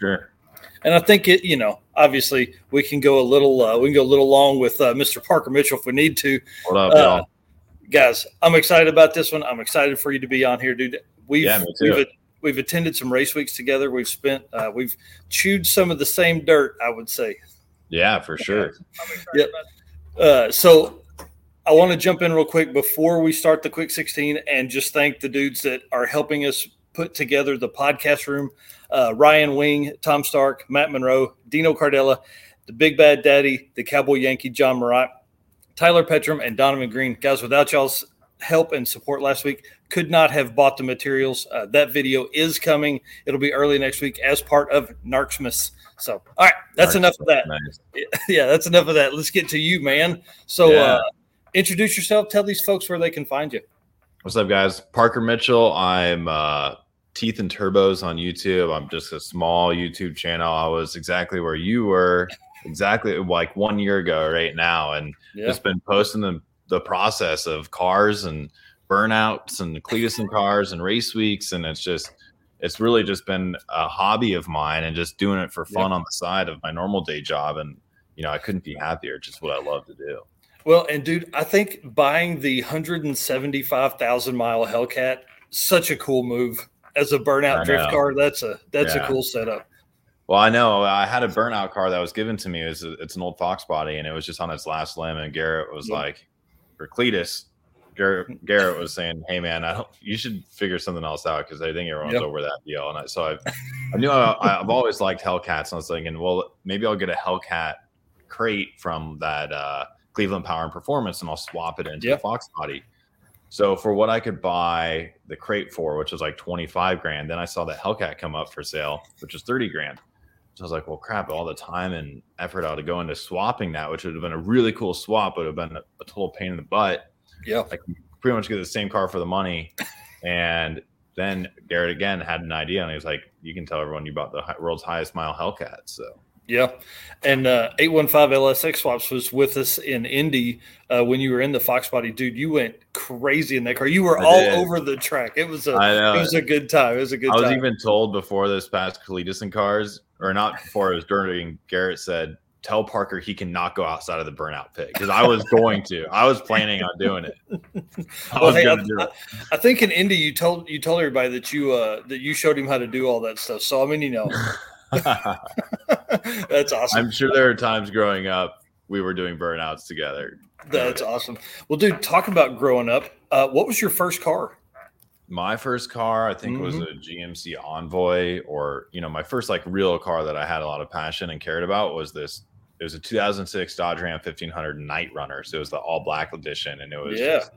sure. And I think it, you know, obviously we can go a little, uh, we can go a little long with uh, Mr. Parker Mitchell if we need to. What up, Uh, y'all? guys, I'm excited about this one. I'm excited for you to be on here, dude. We've Yeah, me too. we've we've attended some race weeks together. We've spent uh, we've chewed some of the same dirt, I would say. Yeah, for sure. Yep. Uh, so I want to jump in real quick before we start the quick 16 and just thank the dudes that are helping us put together the podcast room. Uh, Ryan Wing, Tom Stark, Matt Monroe, Dino Cardella, the Big Bad Daddy, the Cowboy Yankee, John Murat, Tyler Petrum, and Donovan Green. Guys, without y'all's help and support last week, could not have bought the materials. Uh, that video is coming. It'll be early next week as part of Narcsmas. So, all right, that's enough of that. Nice. Yeah, that's enough of that. Let's get to you, man. So, Yeah. uh, introduce yourself. Tell these folks where they can find you. What's up, guys? Parker Mitchell. I'm uh, Teeth and Turbos on YouTube. I'm just a small YouTube channel. I was exactly where you were, exactly like one year ago, right now, and Yeah, just been posting the the process of cars and burnouts and Cleetus and cars and race weeks, and it's just it's really just been a hobby of mine and just doing it for fun on the side of my normal day job, and you know I couldn't be happier. Just what I love to do. Well, and dude, I think buying the 175,000 mile Hellcat such a cool move as a burnout drift car. That's a that's Yeah. a cool setup. Well, I know I had a burnout car that was given to me. It's, it's an old Fox body, and it was just on its last limb. And Garrett was Yeah. like, for Cleetus, Garrett, Garrett was saying, "Hey, man, I don't, you should figure something else out because I think everyone's Yep. over that deal." And I, so I, I knew I, I've always liked Hellcats, and I was thinking, well, maybe I'll get a Hellcat crate from that uh, Cleveland Power and Performance, and I'll swap it into Yep. the Fox body. So for what I could buy the crate for, which was like 25 grand, then I saw that Hellcat come up for sale, which was 30 grand. So I was like, well, crap, all the time and effort I ought to go into swapping that, which would have been a really cool swap, would have been a, a total pain in the butt. Yeah. I can pretty much get the same car for the money. And then Garrett again had an idea and he was like, you can tell everyone you bought the world's highest mile Hellcat. So Yeah. And uh, 815 LSX Swaps was with us in Indy uh, when you were in the Fox body. Dude, you went crazy in that car. You were I all did. over the track. It was a it was a good time. It was a good time. I was even told before this past and cars, or not before, it was during Garrett said, tell Parker he can not go outside of the burnout pit because I was going to. I was planning on doing it. I Well, was hey, I, to do it. I- I think in Indy you told you told everybody that you uh that you showed him how to do all that stuff. So I mean, you know, that's awesome. I'm sure there are times growing up we were doing burnouts together. That's awesome. Well, dude, talking about growing up, uh, what was your first car? My first car, I think, was a GMC Envoy, or you know, my first like real car that I had a lot of passion and cared about was this. It was a 2006 Dodge Ram 1500 Night Runner, so it was the all black edition, and it was Yeah. just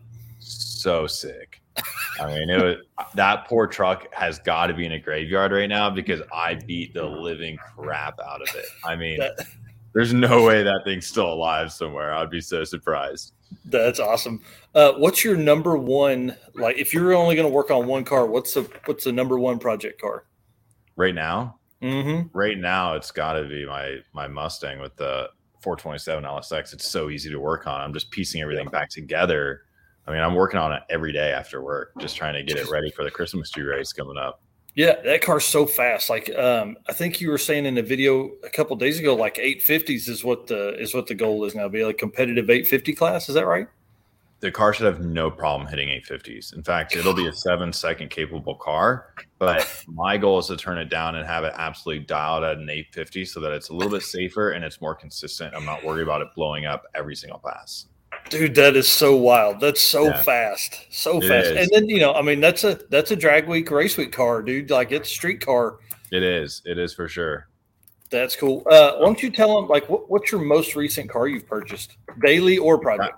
so sick. I mean, it was that poor truck has got to be in a graveyard right now because I beat the living crap out of it. I mean, That- there's no way that thing's still alive somewhere. I'd be so surprised. That's awesome. Uh, what's your number one? Like, if you're only going to work on one car, what's the what's the number one project car? Right now, Mm-hmm. right now it's got to be my my Mustang with the 427 LSX. It's so easy to work on. I'm just piecing everything back together. I mean, I'm working on it every day after work, just trying to get it ready for the Christmas tree race coming up. Yeah, that car's so fast. Like, um, I think you were saying in the video a couple days ago, like 850s is what the is what the goal is now. Be like competitive 850 class. Is that right? The car should have no problem hitting 850s. In fact, it'll be a seven second capable car, but my goal is to turn it down and have it absolutely dialed at an 850 so that it's a little bit safer and it's more consistent. I'm not worried about it blowing up every single pass. Dude, that is so wild. That's so Yeah. fast, so It fast. is. And then you know, I mean, that's a that's a drag week, race week car, dude. Like it's a street car. It is. It is for sure. That's cool. Uh, why don't you tell them like what, what's your most recent car you've purchased, daily or project?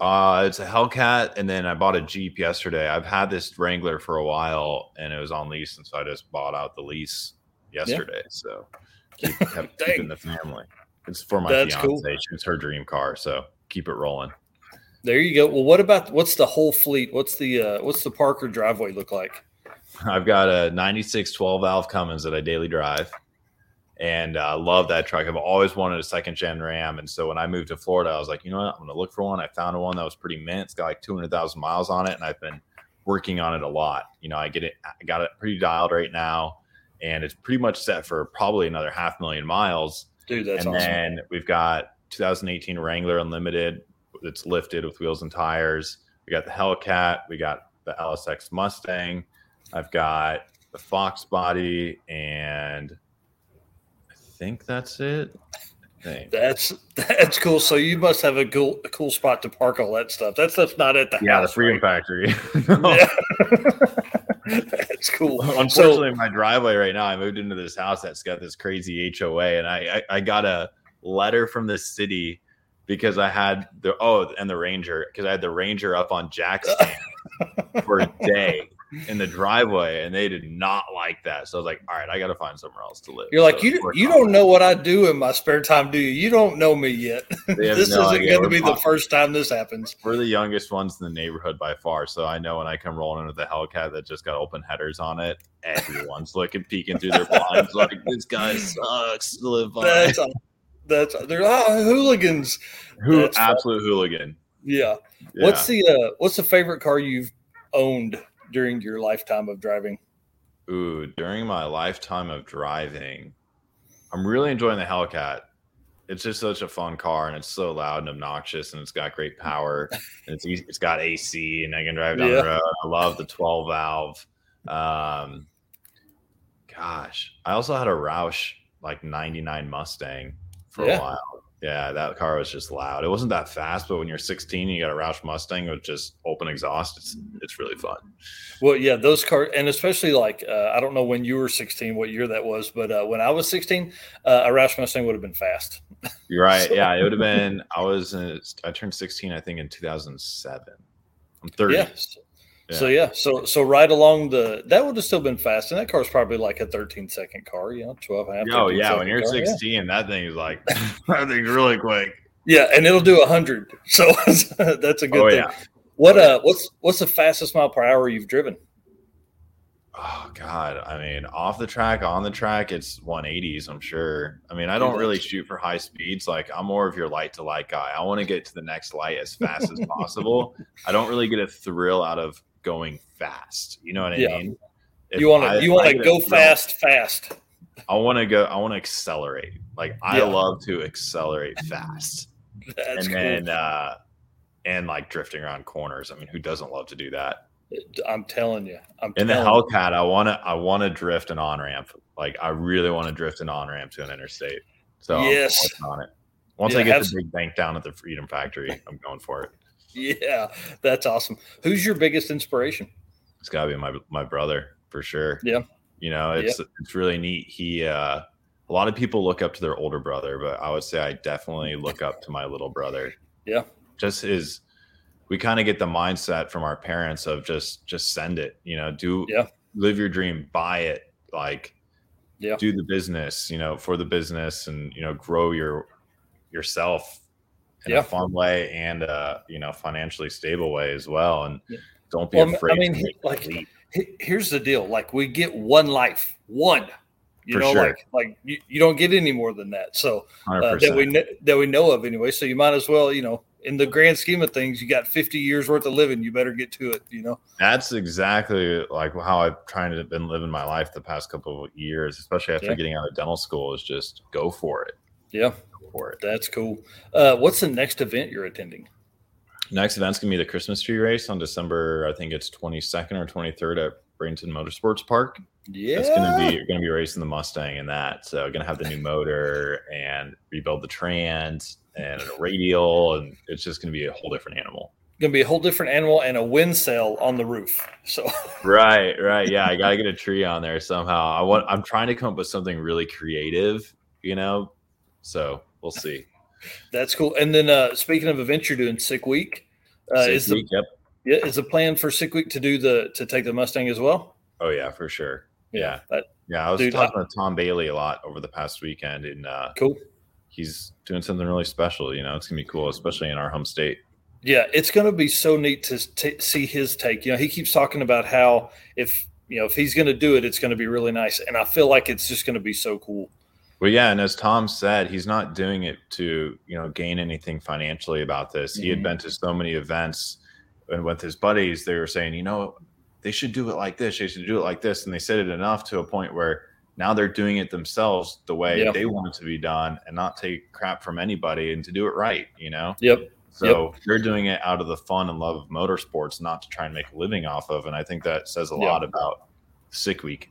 Uh, it's a Hellcat, and then I bought a Jeep yesterday. I've had this Wrangler for a while, and it was on lease, and so I just bought out the lease yesterday. So keep, kept Dang. keeping the family. It's for my That's fiance. cool. It's her dream car, so keep it rolling. There you go. Well, what about what's the whole fleet? What's the uh, what's the Parker driveway look like? I've got a 96 12 valve Cummins that I daily drive. And I uh, love that truck. I've always wanted a second gen Ram. And so when I moved to Florida, I was like, you know what? I'm going to look for one. I found one that was pretty mint. It's got like 200,000 miles on it. And I've been working on it a lot. You know, I get it, I got it pretty dialed right now. and it's pretty much set for probably another half million miles. Dude, that's and awesome. then we've got 2018 Wrangler Unlimited that's lifted with wheels and tires. We got the Hellcat. We got the LSX Mustang. I've got the Fox body, and I think that's it. Think. That's that's cool. So you must have a cool a cool spot to park all that stuff. That stuff's not at the Yeah, the house. Freedom right? Factory. That's cool. Unfortunately, my driveway right now, I moved into this house that's got this crazy HOA, and I, I I got a letter from the city because I had the oh and the Ranger because I had the Ranger up on jack stand for a day in the driveway, and they did not like that. So I was like, all right, I got to find somewhere else to live. You're like So you. You don't know what I do in my spare time, do you? You don't know me yet. This no isn't going to be the first time this happens. We're the youngest ones in the neighborhood by far, so I know when I come rolling into the Hellcat that just got open headers on it, everyone's looking, peeking through their blinds, like this guy sucks live by. That's that's they're ah, hooligans. Who that's fun. absolute hooligan? Yeah. Yeah. What's the uh, what's the favorite car you've owned during your lifetime of driving? Ooh, during my lifetime of driving, I'm really enjoying the Hellcat. It's just such a fun car, and it's so loud and obnoxious, and it's got great power, and it's easy, it's got AC, and I can drive down Yeah. the road. I love the 12 valve. Um, gosh, I also had a Roush like 99 Mustang for Yeah. a while. Yeah, that car was just loud. It wasn't that fast, but when you're 16, you got a Roush Mustang with just open exhaust. It's it's really fun. Well, yeah, those cars, and especially like uh, I don't know when you were 16, what year that was, but uh, when I was 16, uh, a Roush Mustang would have been fast. You're right. So- Yeah, it would have been. I was. I turned 16. I think in 2007. I'm 30. Yeah. So yeah, so so right along the that would have still been fast, and that car's probably like a 13 second car, you know, 12 and a half. Oh yeah, when you're car, yeah. 16, that thing is like that thing's really quick. Yeah, and it'll do hundred. So that's a good Oh thing. yeah. What uh, what's what's the fastest mile per hour you've driven? Oh god. I mean, off the track, on the track, it's 180s. I'm sure. I mean, I don't really shoot for high speeds. Like I'm more of your light to light guy. I want to get to the next light as fast as possible. I don't really get a thrill out of going fast. You know what I Yeah. mean? If you want to you want to go fast, fast. I want to go. I want to accelerate. Like I Yeah. love to accelerate fast. That's and cool. then uh and like drifting around corners. I mean, who doesn't love to do that? I'm telling you, I'm In the telling you. Hellcat, I want to I want to drift an on ramp. Like I really want to drift an on ramp to an interstate. So I'm Yes. on it. Once Yeah, I get the big bank down at the Freedom Factory, I'm going for it. Yeah, that's awesome. Who's your biggest inspiration? It's got to be my my brother for sure. Yeah. You know, it's it's really neat. He uh a lot of people look up to their older brother, but I would say I definitely look up to my little brother. Yeah. Just his we kind of get the mindset from our parents of just just send it, you know, do Yeah. live your dream, buy it, like Yeah. do the business, you know, for the business and you know, grow your yourself in Yeah. a fun way and uh, you know, financially stable way as well. And Yeah. don't be Well, I mean, like. He- Here's the deal: like we get one life, one. You For know, sure. like like you, you don't get any more than that. So uh, that we kn- that we know of anyway. So you might as well, you know, in the grand scheme of things, you got 50 years worth of living. You better get to it. You know. That's exactly like how I've trying to been living my life the past couple of years, especially after Yeah. getting out of dental school. Is just go for it. Yeah, for it. that's cool. Uh, what's the next event you're attending? Next event's gonna be the Christmas tree race on December. I think it's twenty second or twenty third at Bradenton Motorsports Park. Yeah, It's gonna be you're gonna be racing the Mustang and that. So gonna have the new motor and rebuild the trans and a radial, and it's just gonna be a whole different animal. gonna be a whole different animal and a wind sail on the roof. So Right, right. Yeah, I gotta get a tree on there somehow. I want. I'm trying to come up with something really creative. You know, so we'll see. that's cool. And then uh, speaking of events, you're doing Sick Week. Uh, Sick is the week, yep. yeah is the plan for Sick Week to do the to take the Mustang as well? Oh yeah, for sure. Yeah, that, yeah. I was Dude, talking to Tom Bailey a lot over the past weekend, and uh, cool. he's doing something really special. You know, it's gonna be cool, especially in our home state. Yeah, it's going to be so neat to t- see his take. You know, he keeps talking about how if you know if he's going to do it, it's going to be really nice, and I feel like it's just going to be so cool. Well, yeah, and as Tom said, he's not doing it to you know gain anything financially about this. He had Mhm. been to so many events, and with his buddies, they were saying, you know, they should do it like this. They should do it like this, and they said it enough to a point where now they're doing it themselves the way Yep. they want it to be done and not take crap from anybody and to do it right, you know? Yep. So they're doing it out of the fun and love of motorsports, not to try and make a living off of. And I think that says a Yeah. lot about Sick Week.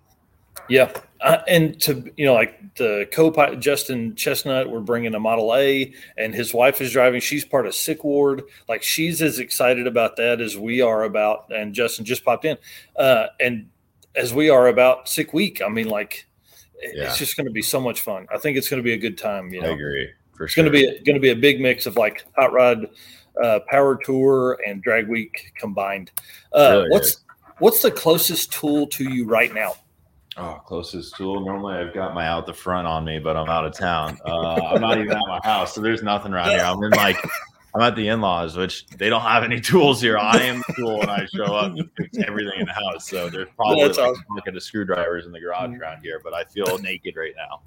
Yeah, uh, and to you know, like the co-pilot Justin Chestnut, we're bringing a Model A, and his wife is driving. She's part of Sick Ward. Like she's as excited about that as we are about. And Justin just popped in, uh, and as we are about Sick Week. I mean, like Yeah. it's just going to be so much fun. I think it's going to be a good time. You I agree for it's sure. going to be going to be a big mix of like hot rod, uh, power tour, and drag week combined. Uh, Really what's is. what's the closest tool to you right now? Oh, closest tool. Normally, I've got my out the front on me, but I'm out of town. Uh, I'm not even at my house, so there's nothing around here. I'm in like, I'm at the in-laws, which they don't have any tools here. I am the tool when I show up fix everything in the house. So there's probably That's like awesome. a of screwdrivers in the garage around here, but I feel naked right now.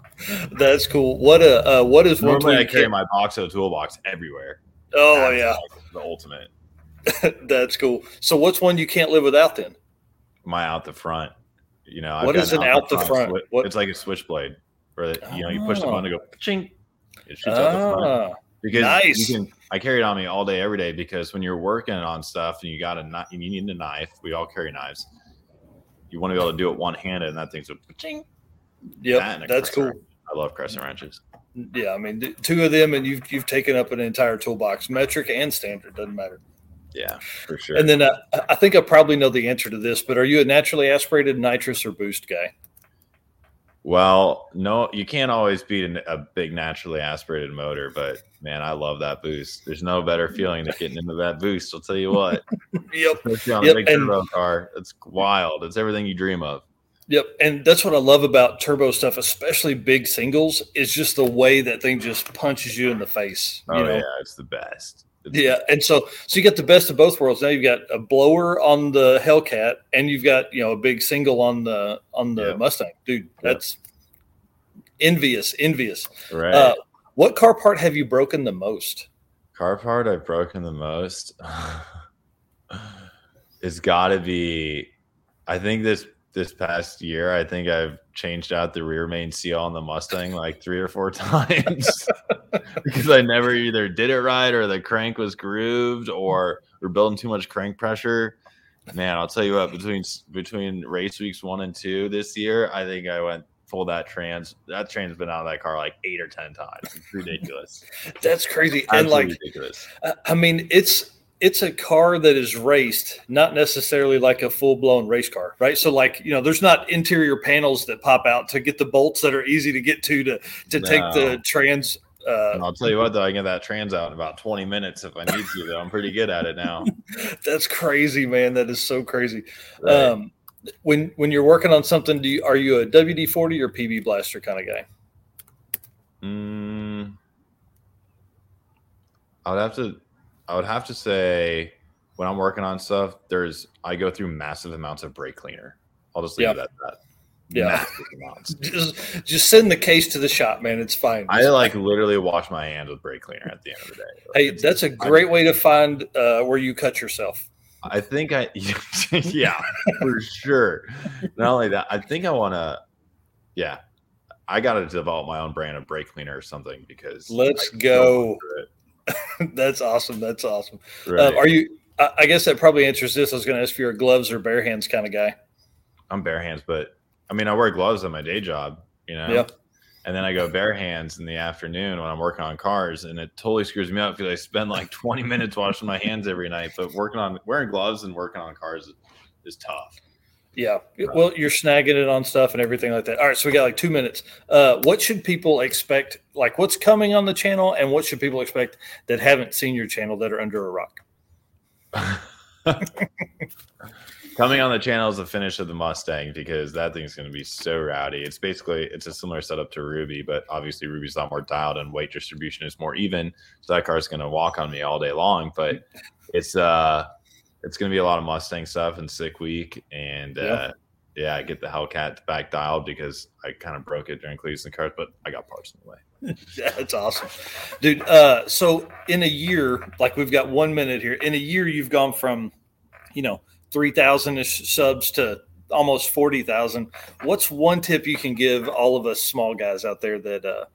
That's cool. What a uh, what is Normally, I carry my Boxo toolbox everywhere. Oh That's yeah, like the ultimate. that's cool. So what's one you can't live without then? My out the front. You know, What got is an out the front? swi- What- It's like a switchblade, where you know you push the Oh. button to go ching. It shoots out the front. Ah, because Nice. you can I carry it on me all day every day because when you're working on stuff and you got a knife you need a knife we all carry knives you want to be able to do it one handed and that thing's a ching yep, That that's cool. crescent I love crescent wrenches Yeah, I mean, th- two of them, and you've you've taken up an entire toolbox, metric and standard, doesn't matter. Yeah for sure And then uh, I- think I probably know the answer to this, but are you a naturally aspirated nitrous or boost guy? well no you can't always beat a, a big naturally aspirated motor but man I love that boost there's no better feeling than getting into that boost I'll tell you what Yep, especially on Yep, a big and- car it's wild it's everything you dream of yep. And that's what I love about turbo stuff, especially big singles, is just the way that thing just punches you in the face. oh you know? yeah it's the best Yeah, and so so you get the best of both worlds. Now you've got a blower on the Hellcat, and you've got you know a big single on the on the Yeah. Mustang, dude. That's envious, envious. right Uh, what car part have you broken the most? Car part I've broken the most it's got to be. I think this this past year, I think I've changed out the rear main seal on the Mustang like three or four times because I never either did it right or the crank was grooved or we're building too much crank pressure. Man, I'll tell you what. Between between race weeks one and two this year, I think I went full that trans. That tran's been out of that car like eight or ten times. It's ridiculous. That's crazy. and Absolutely like, ridiculous. I mean, it's it's a car that is raced, not necessarily like a full blown race car, right? So, like, you know, there's not interior panels that pop out to get the bolts that are easy to get to to to take the trans. Uh, I'll tell you what, though, I can get that trans out in about 20 minutes if I need to. Though I'm pretty good at it now. that's crazy, man. That is so crazy. Right. Um, when when you're working on something, do you, are you a WD forty or PB blaster kind of guy? Mm, I would have to. I would have to say when I'm working on stuff, there's I go through massive amounts of brake cleaner. I'll just leave Yeah. it at that. Yeah. Massive amounts. Just just send the case to the shop, man. It's fine. I like literally wash my hands with brake cleaner at the end of the day. hey, that's a great way to find uh, where you cut yourself. I think I, yeah, for sure. Not only that, I think I want to, yeah, I got to develop my own brand of brake cleaner or something because Let's go. that's awesome. That's awesome. Right. Um, are you? I, I guess that probably answers this. I was going to ask if you're a gloves or bare hands kind of guy. I'm bare hands, but I mean, I wear gloves at my day job, you know? Yeah. And then I go bare hands in the afternoon when I'm working on cars, and it totally screws me up because I spend like 20 minutes washing my hands every night. But working on wearing gloves and working on cars is, is tough. Yeah. Well, you're snagging it on stuff and everything like that. All right. So we got like two minutes. Uh, what should people expect? Like what's coming on the channel and what should people expect that haven't seen your channel that are under a rock? Coming on the channel is the finish of the Mustang because that thing's going to be so rowdy. It's basically it's a similar setup to Ruby, but obviously Ruby's a lot more dialed and weight distribution is more even. So that car's going to walk on me all day long. But it's uh it's going to be a lot of Mustang stuff and sick week and Yeah. uh yeah, I get the Hellcat back dialed because I kind of broke it during Cleveland cars, but I got parts in the way. Yeah, that's awesome, dude. Uh, so in a year, like we've got one minute here. In a year, you've gone from, you know, three thousand ish subs to almost forty thousand. What's one tip you can give all of us small guys out there that uh,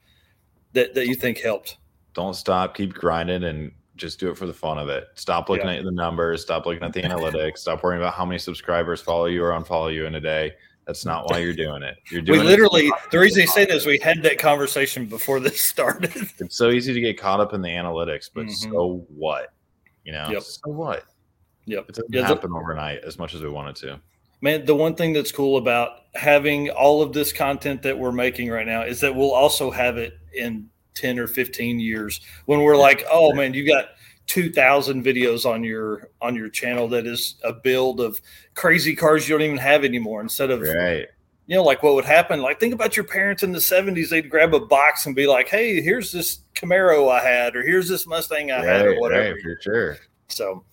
that that you think helped? Don't stop. Keep grinding and just do it for the fun of it. Stop looking yeah. at the numbers. Stop looking at the analytics. Stop worrying about how many subscribers follow you or unfollow you in a day. That's not why you're doing it. You're doing we literally the reason you say this, we had that conversation before this started. It's so easy to get caught up in the analytics, but mm-hmm. so what? You know, yep. so what? Yep. It doesn't yeah, happen the, overnight as much as we want it to. Man, the one thing that's cool about having all of this content that we're making right now is that we'll also have it in 10 or 15 years when we're like, oh man, you got 2000 videos on your on your channel that is a build of crazy cars you don't even have anymore instead of right. you know like what would happen like think about your parents in the 70s they'd grab a box and be like hey here's this camaro i had or here's this mustang i right, had or whatever right, for sure. So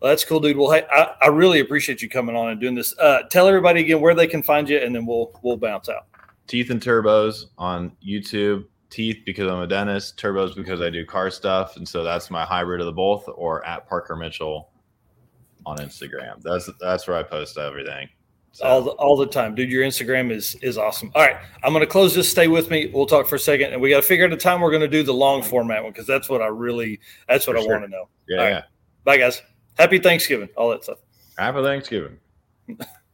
well, that's cool dude. Well hey I, I really appreciate you coming on and doing this. Uh, tell everybody again where they can find you and then we'll we'll bounce out. Teeth and turbos on youtube teeth because I'm a dentist, turbos because I do car stuff, and so that's my hybrid of the both. Or at Parker Mitchell on Instagram. That's that's where I post everything. So. All the, all the time, dude. Your Instagram is is awesome. All right, I'm going to close this. Stay with me. We'll talk for a second, and we got to figure out a time we're going to do the long format one because that's what I really that's what for I sure. want to know. Yeah, yeah. Bye, guys. Happy Thanksgiving. All that stuff. Happy Thanksgiving.